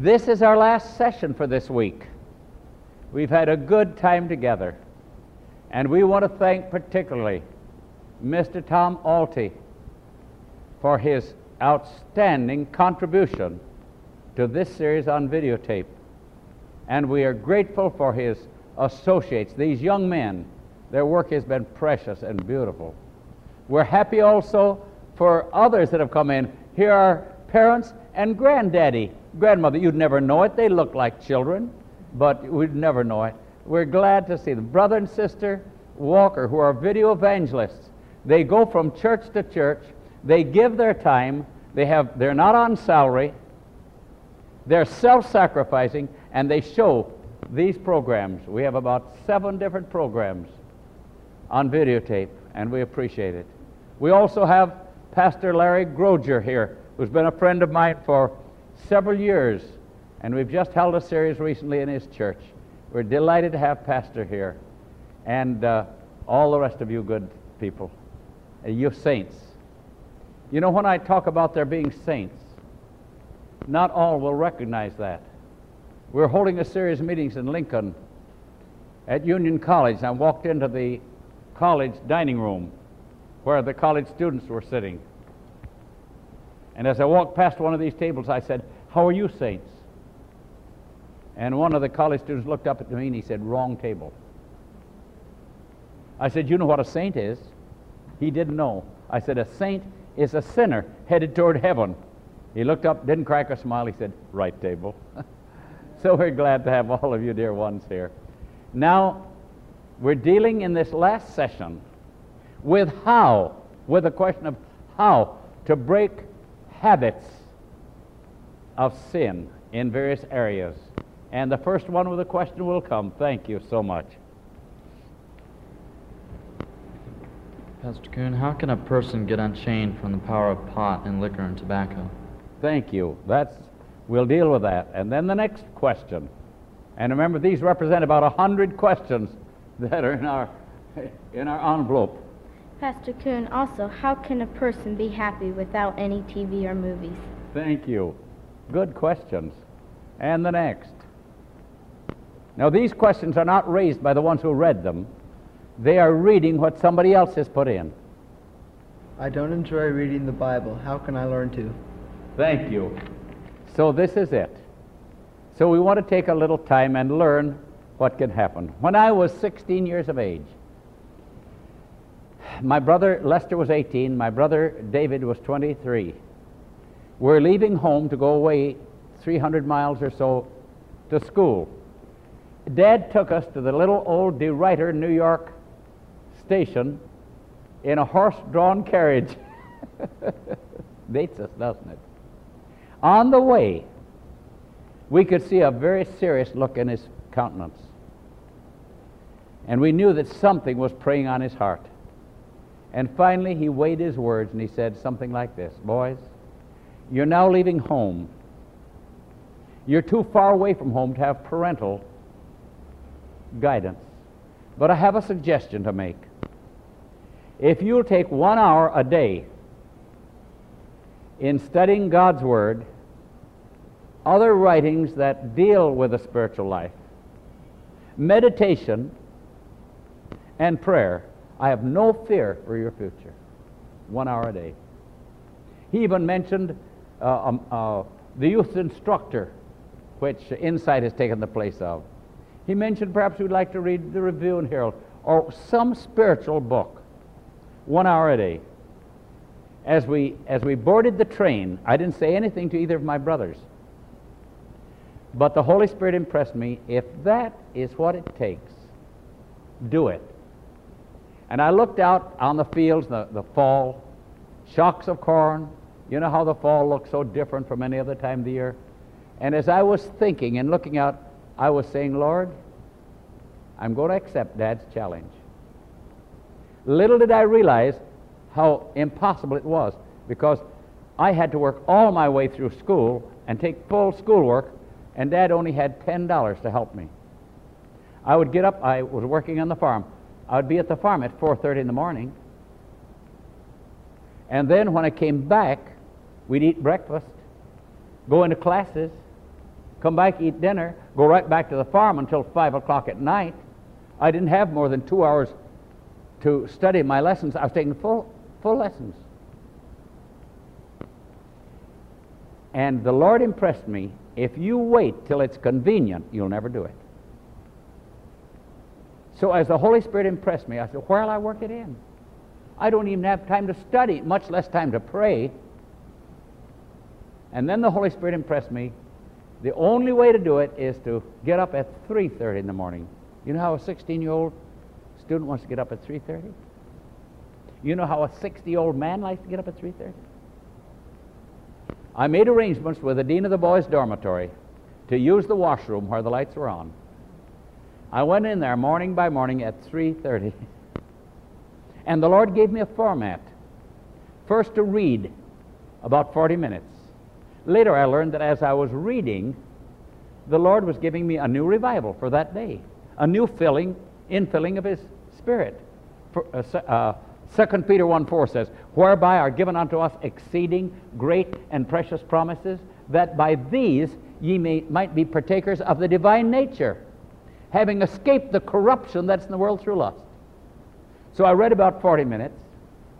This is our last session for this week. We've had a good time together. And we want to thank particularly Mr. Tom Alty for his outstanding contribution to this series on videotape. And we are grateful for his associates, these young men. Their work has been precious and beautiful. We're happy also for others that have come in. Here are parents and granddaddy, grandmother. You'd never know it. They look like children, but we'd never know it. We're glad to see them. Brother and sister Walker, who are video evangelists. They go from church to church. They give their time. They have, they're not on salary. They're self sacrificing, and they show these programs. We have about seven different programs on videotape, and we appreciate it. We also have Pastor Larry Groger here, who's been a friend of mine for several years, and we've just held a series recently in his church. We're delighted to have Pastor here, and uh, all the rest of you good people, uh, you saints. You know, when I talk about there being saints, not all will recognize that. We're holding a series of meetings in Lincoln at Union College. I walked into the college dining room where the college students were sitting. And as I walked past one of these tables, I said, How are you, saints? And one of the college students looked up at me and he said, Wrong table. I said, You know what a saint is? He didn't know. I said, A saint is a sinner headed toward heaven. He looked up, didn't crack a smile. He said, Right table. so we're glad to have all of you, dear ones, here. Now, we're dealing in this last session with how, with the question of how to break habits of sin in various areas. And the first one with a question will come. Thank you so much. Pastor Coon, how can a person get unchained from the power of pot and liquor and tobacco? Thank you. That's we'll deal with that. And then the next question. And remember these represent about a hundred questions that are in our in our envelope. Pastor Coon, also, how can a person be happy without any TV or movies? Thank you. Good questions. And the next. Now, these questions are not raised by the ones who read them, they are reading what somebody else has put in. I don't enjoy reading the Bible. How can I learn to? Thank you. So, this is it. So, we want to take a little time and learn what can happen. When I was 16 years of age, my brother Lester was 18, my brother David was 23. We're leaving home to go away 300 miles or so to school. Dad took us to the little old De Ruyter, New York station in a horse drawn carriage. Dates us, doesn't it? On the way, we could see a very serious look in his countenance. And we knew that something was preying on his heart. And finally, he weighed his words and he said something like this Boys, you're now leaving home. You're too far away from home to have parental guidance. But I have a suggestion to make. If you'll take one hour a day in studying God's Word, other writings that deal with the spiritual life, meditation, and prayer, I have no fear for your future. One hour a day. He even mentioned uh, um, uh, the youth instructor, which Insight has taken the place of. He mentioned perhaps you'd like to read the Review and Herald or some spiritual book, one hour a day. As we, as we boarded the train, I didn't say anything to either of my brothers. But the Holy Spirit impressed me if that is what it takes, do it. And I looked out on the fields, the, the fall, shocks of corn. You know how the fall looks so different from any other time of the year? And as I was thinking and looking out, I was saying, Lord, I'm going to accept Dad's challenge. Little did I realize how impossible it was because I had to work all my way through school and take full schoolwork, and Dad only had $10 to help me. I would get up, I was working on the farm. I would be at the farm at 4:30 in the morning. And then when I came back, we'd eat breakfast, go into classes, come back, eat dinner, go right back to the farm until 5 o'clock at night. I didn't have more than two hours to study my lessons. I was taking full, full lessons. And the Lord impressed me if you wait till it's convenient, you'll never do it. So as the Holy Spirit impressed me, I said, Where'll I work it in? I don't even have time to study, much less time to pray. And then the Holy Spirit impressed me. The only way to do it is to get up at 3:30 in the morning. You know how a 16-year-old student wants to get up at 3:30? You know how a 60-year-old man likes to get up at 3:30? I made arrangements with the dean of the boys' dormitory to use the washroom where the lights were on. I went in there morning by morning at 3:30. And the Lord gave me a format. First to read about 40 minutes. Later I learned that as I was reading, the Lord was giving me a new revival for that day, a new filling, infilling of his spirit. For, uh, uh, 2 Peter 1 4 says, Whereby are given unto us exceeding great and precious promises, that by these ye may, might be partakers of the divine nature, having escaped the corruption that's in the world through lust. So I read about 40 minutes.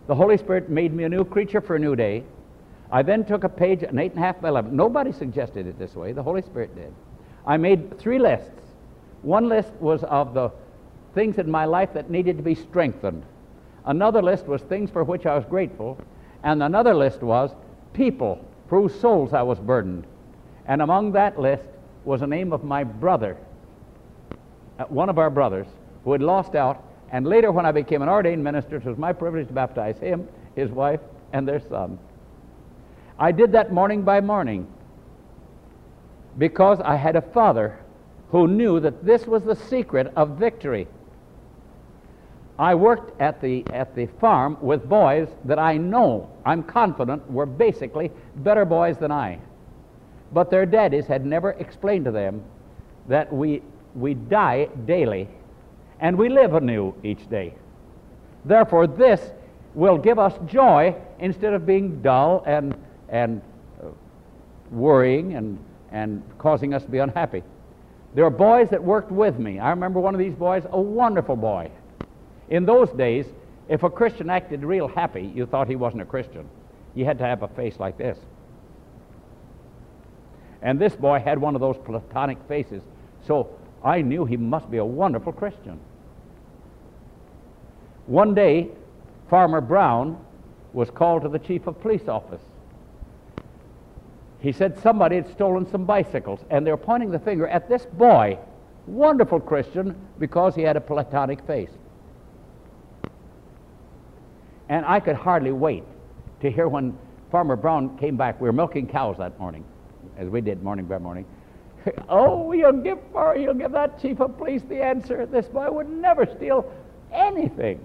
The Holy Spirit made me a new creature for a new day. I then took a page, an eight and a half by 11. Nobody suggested it this way, the Holy Spirit did. I made three lists. One list was of the things in my life that needed to be strengthened. Another list was things for which I was grateful. And another list was people for whose souls I was burdened. And among that list was the name of my brother, Uh, one of our brothers, who had lost out. And later, when I became an ordained minister, it was my privilege to baptize him, his wife, and their son. I did that morning by morning because I had a father who knew that this was the secret of victory. I worked at the, at the farm with boys that I know, I'm confident, were basically better boys than I. But their daddies had never explained to them that we, we die daily and we live anew each day. Therefore, this will give us joy instead of being dull and, and uh, worrying and, and causing us to be unhappy. There are boys that worked with me. I remember one of these boys, a wonderful boy. In those days, if a Christian acted real happy, you thought he wasn't a Christian. You had to have a face like this. And this boy had one of those platonic faces, so I knew he must be a wonderful Christian. One day, Farmer Brown was called to the chief of police office. He said somebody had stolen some bicycles, and they were pointing the finger at this boy, wonderful Christian, because he had a platonic face. And I could hardly wait to hear when Farmer Brown came back. We were milking cows that morning, as we did morning by morning. oh, you'll give, or you'll give that chief of police the answer. This boy would never steal anything.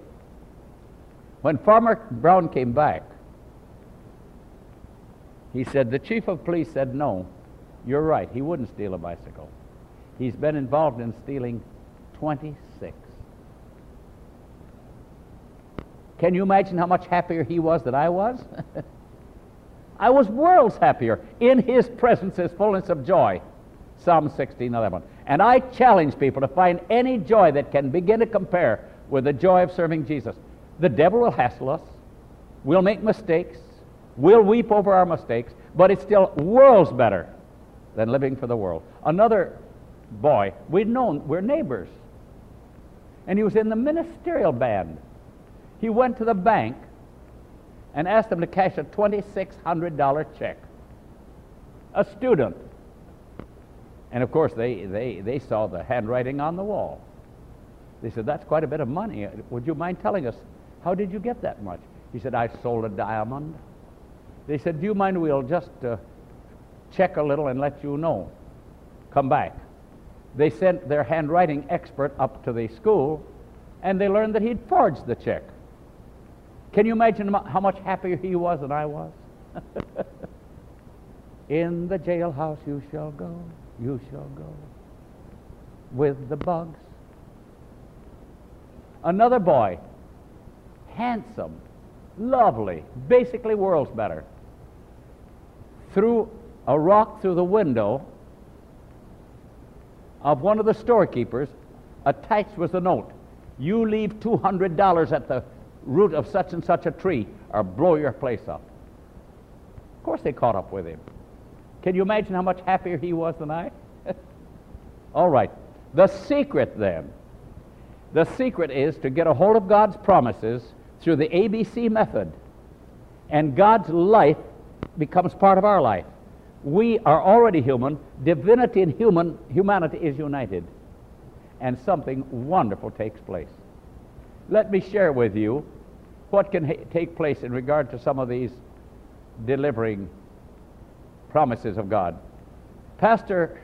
When Farmer Brown came back, he said, The chief of police said, No, you're right. He wouldn't steal a bicycle. He's been involved in stealing 26. Can you imagine how much happier he was than I was? I was worlds happier. In his presence his fullness of joy. Psalm 16, 11. And I challenge people to find any joy that can begin to compare with the joy of serving Jesus. The devil will hassle us. We'll make mistakes. We'll weep over our mistakes. But it's still worlds better than living for the world. Another boy, we'd known, we're neighbors. And he was in the ministerial band. He went to the bank and asked them to cash a $2,600 check. A student. And of course, they, they, they saw the handwriting on the wall. They said, That's quite a bit of money. Would you mind telling us, how did you get that much? He said, I sold a diamond. They said, Do you mind? We'll just uh, check a little and let you know. Come back. They sent their handwriting expert up to the school, and they learned that he'd forged the check. Can you imagine how much happier he was than I was? In the jailhouse you shall go, you shall go with the bugs. Another boy, handsome, lovely, basically world's better, threw a rock through the window of one of the storekeepers. Attached was a note. You leave $200 at the root of such and such a tree or blow your place up. Of course, they caught up with him. Can you imagine how much happier he was than I? All right. The secret then, the secret is to get a hold of God's promises through the ABC method. And God's life becomes part of our life. We are already human. Divinity and human humanity is united. And something wonderful takes place. Let me share with you what can ha- take place in regard to some of these delivering promises of God. Pastor,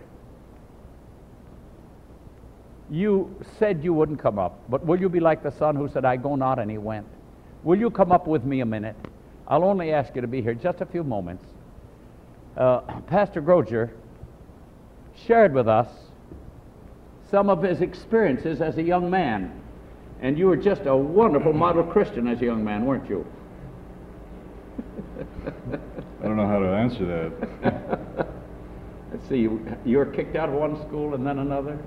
you said you wouldn't come up, but will you be like the son who said, I go not, and he went? Will you come up with me a minute? I'll only ask you to be here just a few moments. Uh, Pastor Groger shared with us some of his experiences as a young man. And you were just a wonderful model Christian as a young man, weren't you? I don't know how to answer that. Let's see, you, you were kicked out of one school and then another.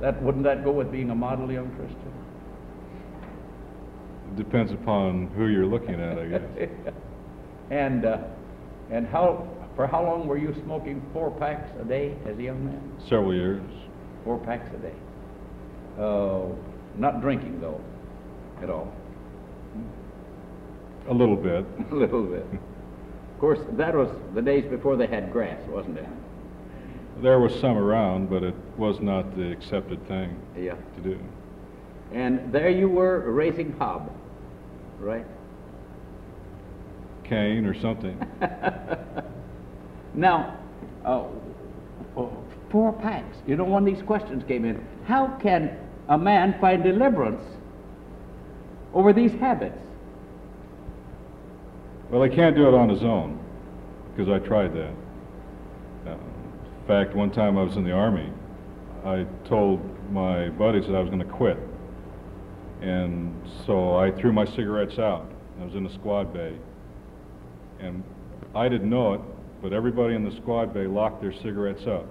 That wouldn't that go with being a model young Christian? It depends upon who you're looking at, I guess. and uh, and how for how long were you smoking four packs a day as a young man? Several years. Four packs a day. Uh, not drinking though, at all. A little bit. a little bit. Of course, that was the days before they had grass, wasn't it? There was some around, but it was not the accepted thing Yeah. to do. And there you were raising hob, right? Cane or something. Now, uh, four packs. You know, when these questions came in, how can a man find deliverance over these habits? Well, he can't do it on his own, because I tried that. Uh, in fact, one time I was in the Army, I told my buddies that I was going to quit. And so I threw my cigarettes out. I was in the squad bay. And I didn't know it, but everybody in the squad bay locked their cigarettes up.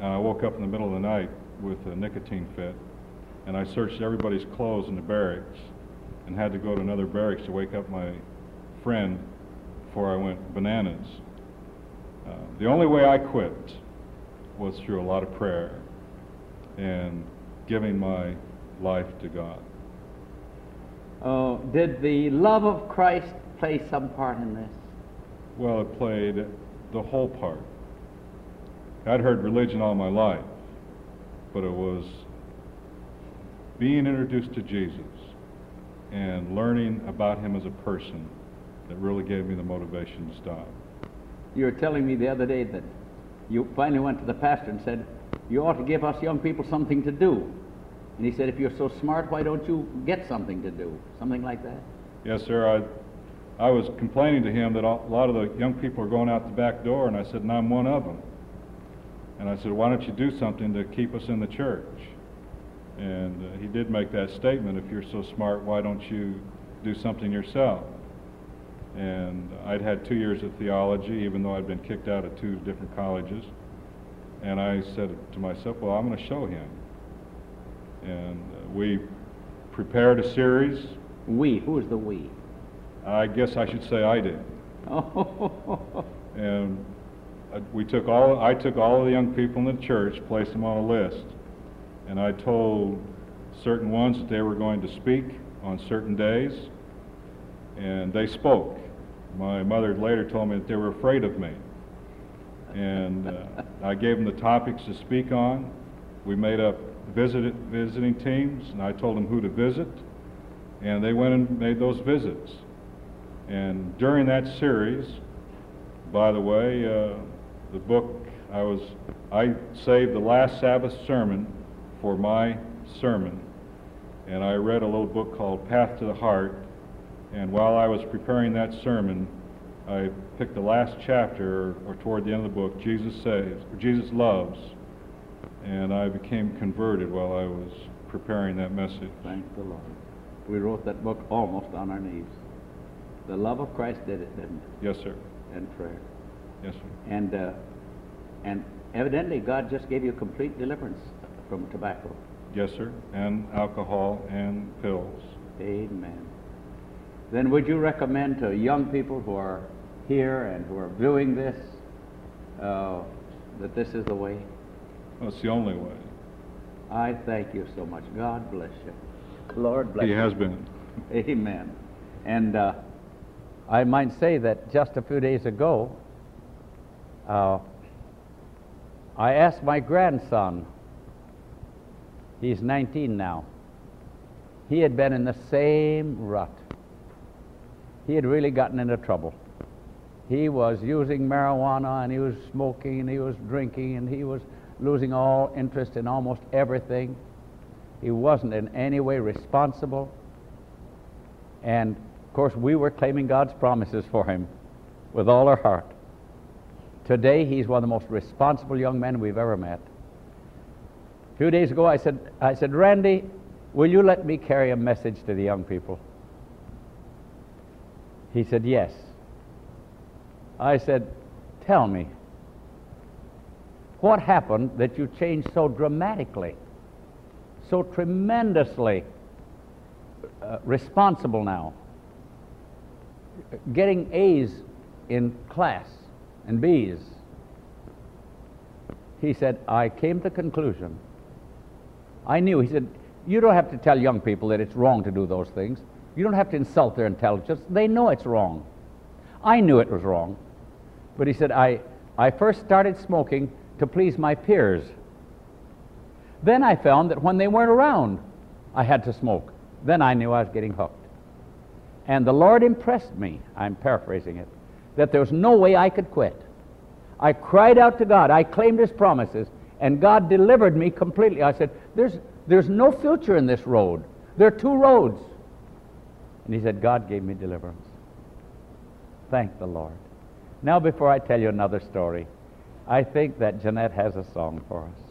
And I woke up in the middle of the night with a nicotine fit, and I searched everybody's clothes in the barracks and had to go to another barracks to wake up my friend before I went bananas. Uh, the only way I quit was through a lot of prayer and giving my life to God. Uh, did the love of Christ play some part in this? Well, it played the whole part. I'd heard religion all my life, but it was being introduced to Jesus and learning about him as a person that really gave me the motivation to stop. You were telling me the other day that you finally went to the pastor and said, You ought to give us young people something to do. And he said, If you're so smart, why don't you get something to do? Something like that? Yes, sir. I, I was complaining to him that a lot of the young people are going out the back door, and I said, and I'm one of them. And I said, why don't you do something to keep us in the church? And uh, he did make that statement, if you're so smart, why don't you do something yourself? And I'd had two years of theology, even though I'd been kicked out of two different colleges. And I said to myself, well, I'm going to show him. And uh, we prepared a series. We. Who is the we? I guess I should say I did. Oh, And uh, we took all, I took all of the young people in the church, placed them on a list, and I told certain ones that they were going to speak on certain days, and they spoke. My mother later told me that they were afraid of me. And uh, I gave them the topics to speak on. We made up visit, visiting teams, and I told them who to visit, and they went and made those visits. And during that series, by the way, uh, the book I was I saved the last Sabbath sermon for my sermon, and I read a little book called Path to the Heart. And while I was preparing that sermon, I picked the last chapter, or, toward the end of the book, Jesus saves, or Jesus loves, and I became converted while I was preparing that message. thank the Lord. We wrote that book almost on our knees. The love of Christ did it, didn't it? Yes, sir. And prayer. Yes, sir. And uh, and Evidently, God just gave you complete deliverance from tobacco. Yes, sir, and alcohol and pills. Amen. Then would you recommend to young people who are here and who are viewing this uh, that this is the way? Well, it's the only way. I thank you so much. God bless you. Lord bless He you. has been. Amen. And uh, I might say that just a few days ago, uh, I asked my grandson, he's 19 now, he had been in the same rut. He had really gotten into trouble. He was using marijuana and he was smoking and he was drinking and he was losing all interest in almost everything. He wasn't in any way responsible. And of course, we were claiming God's promises for him with all our heart. Today, he's one of the most responsible young men we've ever met. A few days ago, I said, I said, Randy, will you let me carry a message to the young people? He said, Yes. I said, Tell me, what happened that you changed so dramatically, so tremendously uh, responsible now? Getting A's in class and B's. He said, I came to conclusion. I knew. He said, You don't have to tell young people that it's wrong to do those things. You don't have to insult their intelligence. They know it's wrong. I knew it was wrong. But he said, I, I first started smoking to please my peers. Then I found that when they weren't around, I had to smoke. Then I knew I was getting hooked. And the Lord impressed me, I'm paraphrasing it, that there was no way I could quit. I cried out to God. I claimed His promises, and God delivered me completely. I said, There's, there's no future in this road. There are two roads. And He said, God gave me deliverance. Thank the Lord. Now, before I tell you another story, I think that Jeanette has a song for us.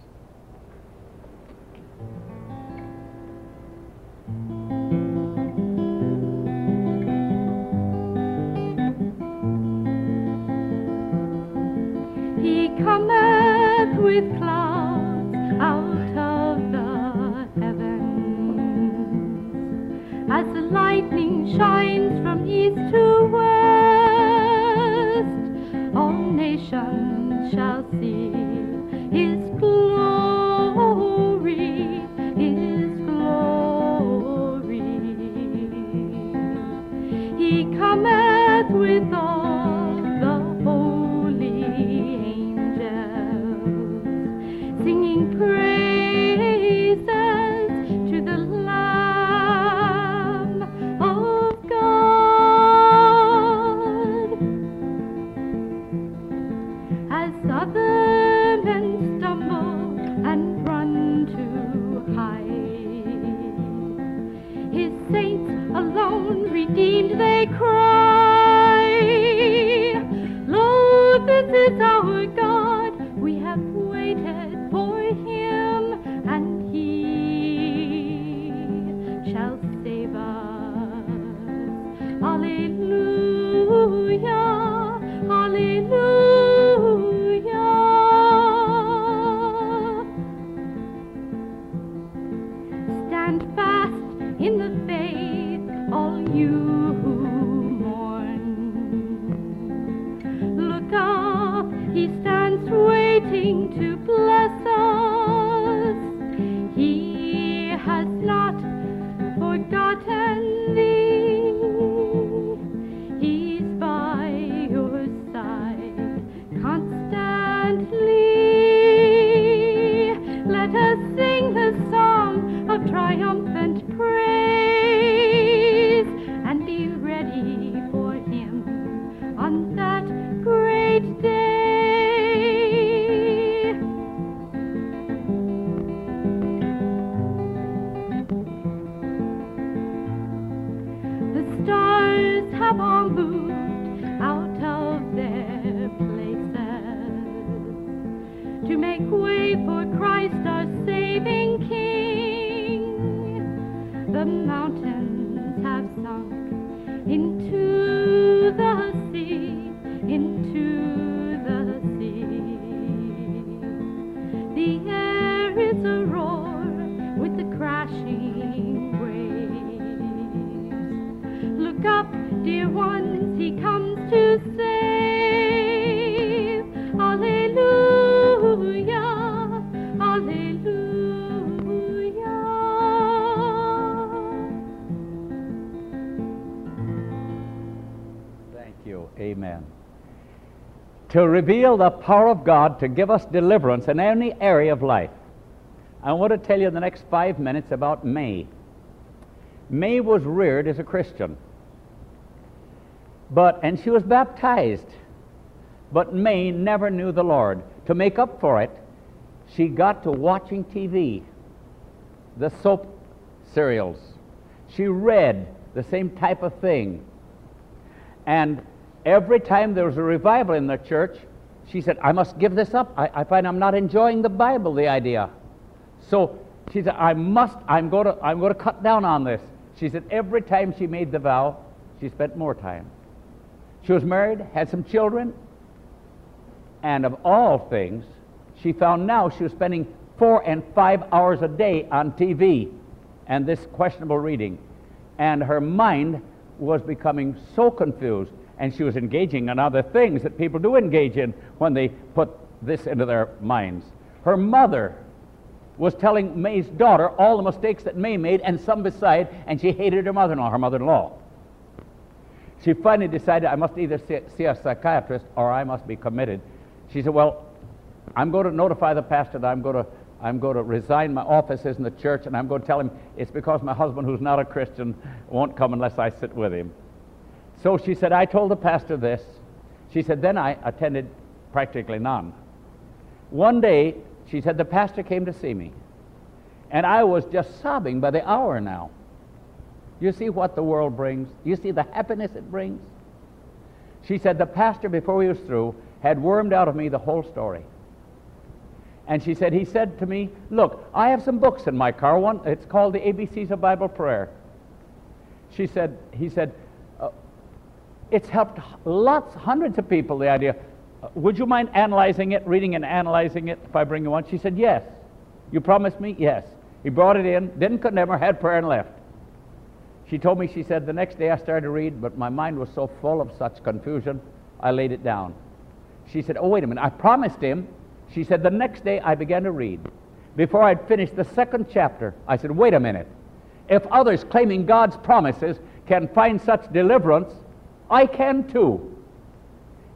He cometh with clouds as the lightning shines from east to west. All nations shall see Alleluia, to reveal the power of God to give us deliverance in any area of life. I want to tell you in the next five minutes about May. May was reared as a Christian. But, and she was baptized. But May never knew the Lord. To make up for it, she got to watching TV, the soap serials. She read the same type of thing. And every time there was a revival in the church, she said, I must give this up. I, I find I'm not enjoying the Bible, the idea. So she said, I must, I'm going, to, I'm going to cut down on this. She said, every time she made the vow, she spent more time. She was married, had some children, and of all things, she found now she was spending four and five hours a day on TV and this questionable reading. And her mind was becoming so confused, and she was engaging in other things that people do engage in when they put this into their minds. Her mother was telling May's daughter all the mistakes that May made and some beside, and she hated her mother in law, her mother in law. She finally decided, I must either see, a psychiatrist or I must be committed. She said, Well, I'm going to notify the pastor that I'm going to, I'm going to resign my offices in the church, and I'm going to tell him it's because my husband, who's not a Christian, won't come unless I sit with him. So she said, I told the pastor this. She said, Then I attended practically none. One day, she said, the pastor came to see me, and I was just sobbing by the hour now. You see what the world brings? You see the happiness it brings? She said, the pastor, before he was through, had wormed out of me the whole story. And she said, he said to me, look, I have some books in my car. One, it's called the ABCs of Bible Prayer. She said, he said, it's helped lots, hundreds of people, the idea. Uh, would you mind analyzing it, reading and analyzing it if I bring you one? She said, yes. You promised me? Yes. He brought it in, didn't condemn her, had prayer and left. She told me, she said, the next day I started to read, but my mind was so full of such confusion, I laid it down. She said, oh, wait a minute, I promised him. She said, the next day I began to read. Before I'd finished the second chapter, I said, wait a minute. If others claiming God's promises can find such deliverance, I can too.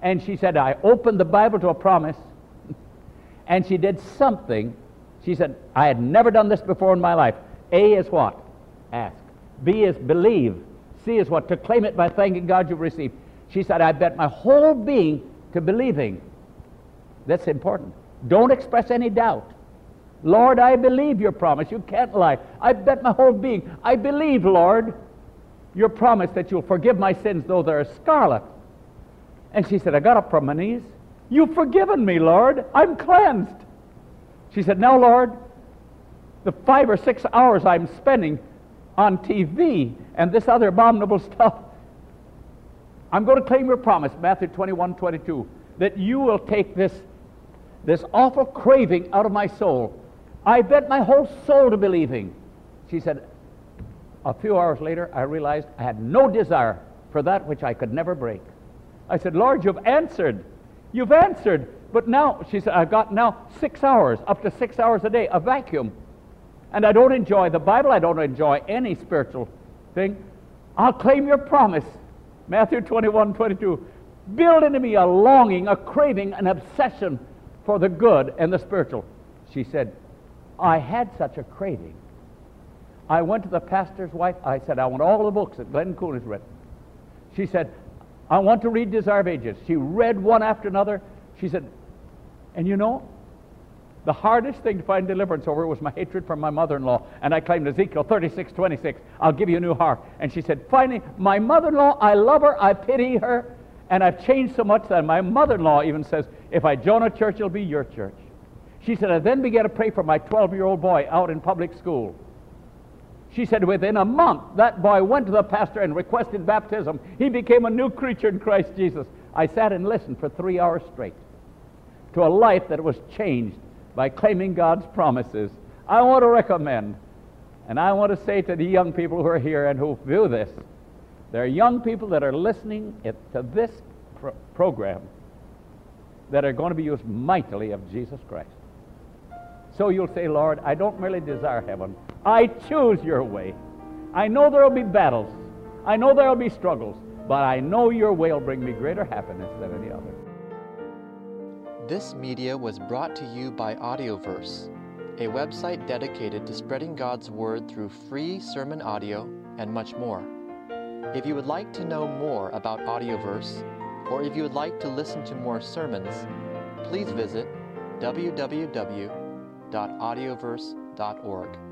And she said, I opened the Bible to a promise, and she did something. She said, I had never done this before in my life. A is what? Ask. B is believe. C is what? To claim it by thanking God you've received. She said, I bet my whole being to believing. That's important. Don't express any doubt. Lord, I believe your promise. You can't lie. I bet my whole being. I believe, Lord, your promise that you'll forgive my sins though they're scarlet. And she said, I got up from my knees. You've forgiven me, Lord. I'm cleansed. She said, Now, Lord, the five or six hours I'm spending on TV and this other abominable stuff, I'm going to claim your promise, Matthew 21 22, that you will take this, this awful craving out of my soul. I bet my whole soul to believing. She said, a few hours later, I realized I had no desire for that which I could never break. I said, Lord, you've answered. You've answered. But now, she said, I've got now six hours, up to six hours a day, a vacuum. And I don't enjoy the Bible. I don't enjoy any spiritual thing. I'll claim your promise. Matthew 21, 22. Build into me a longing, a craving, an obsession for the good and the spiritual. She said, I had such a craving. I went to the pastor's wife. I said, I want all the books that Glenn Coon has written. She said, I want to read Desire of Ages. She read one after another. She said, and you know, the hardest thing to find deliverance over was my hatred for my mother-in-law. And I claimed Ezekiel 36, 26, I'll give you a new heart. And she said, finally, my mother-in-law, I love her, I pity her, and I've changed so much that my mother-in-law even says, if I join a church, it'll be your church. She said, I then began to pray for my 12-year-old boy out in public school. She said, within a month, that boy went to the pastor and requested baptism. He became a new creature in Christ Jesus. I sat and listened for three hours straight to a life that was changed by claiming God's promises. I want to recommend, and I want to say to the young people who are here and who view this, there are young people that are listening to this pro- program that are going to be used mightily of Jesus Christ. So you'll say, Lord, I don't merely desire heaven. I choose your way. I know there will be battles. I know there will be struggles. But I know your way will bring me greater happiness than any other. This media was brought to you by Audioverse, a website dedicated to spreading God's Word through free sermon audio and much more. If you would like to know more about Audioverse, or if you would like to listen to more sermons, please visit www.audioverse.org.